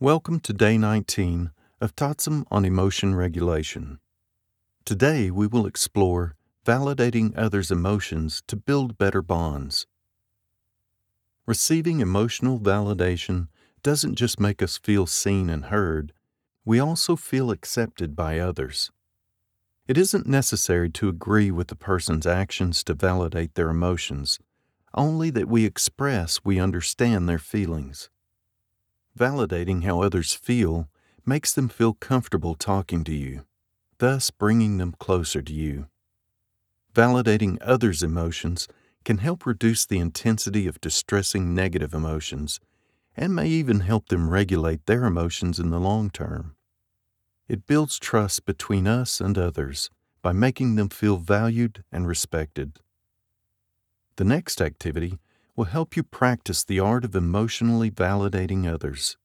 Welcome to day 19 of Tatsum on Emotion Regulation. Today we will explore validating others' emotions to build better bonds. Receiving emotional validation doesn't just make us feel seen and heard, we also feel accepted by others. It isn't necessary to agree with the person's actions to validate their emotions, only that we express we understand their feelings. Validating how others feel makes them feel comfortable talking to you, thus bringing them closer to you. Validating others' emotions can help reduce the intensity of distressing negative emotions and may even help them regulate their emotions in the long term. It builds trust between us and others by making them feel valued and respected. The next activity will help you practice the art of emotionally validating others.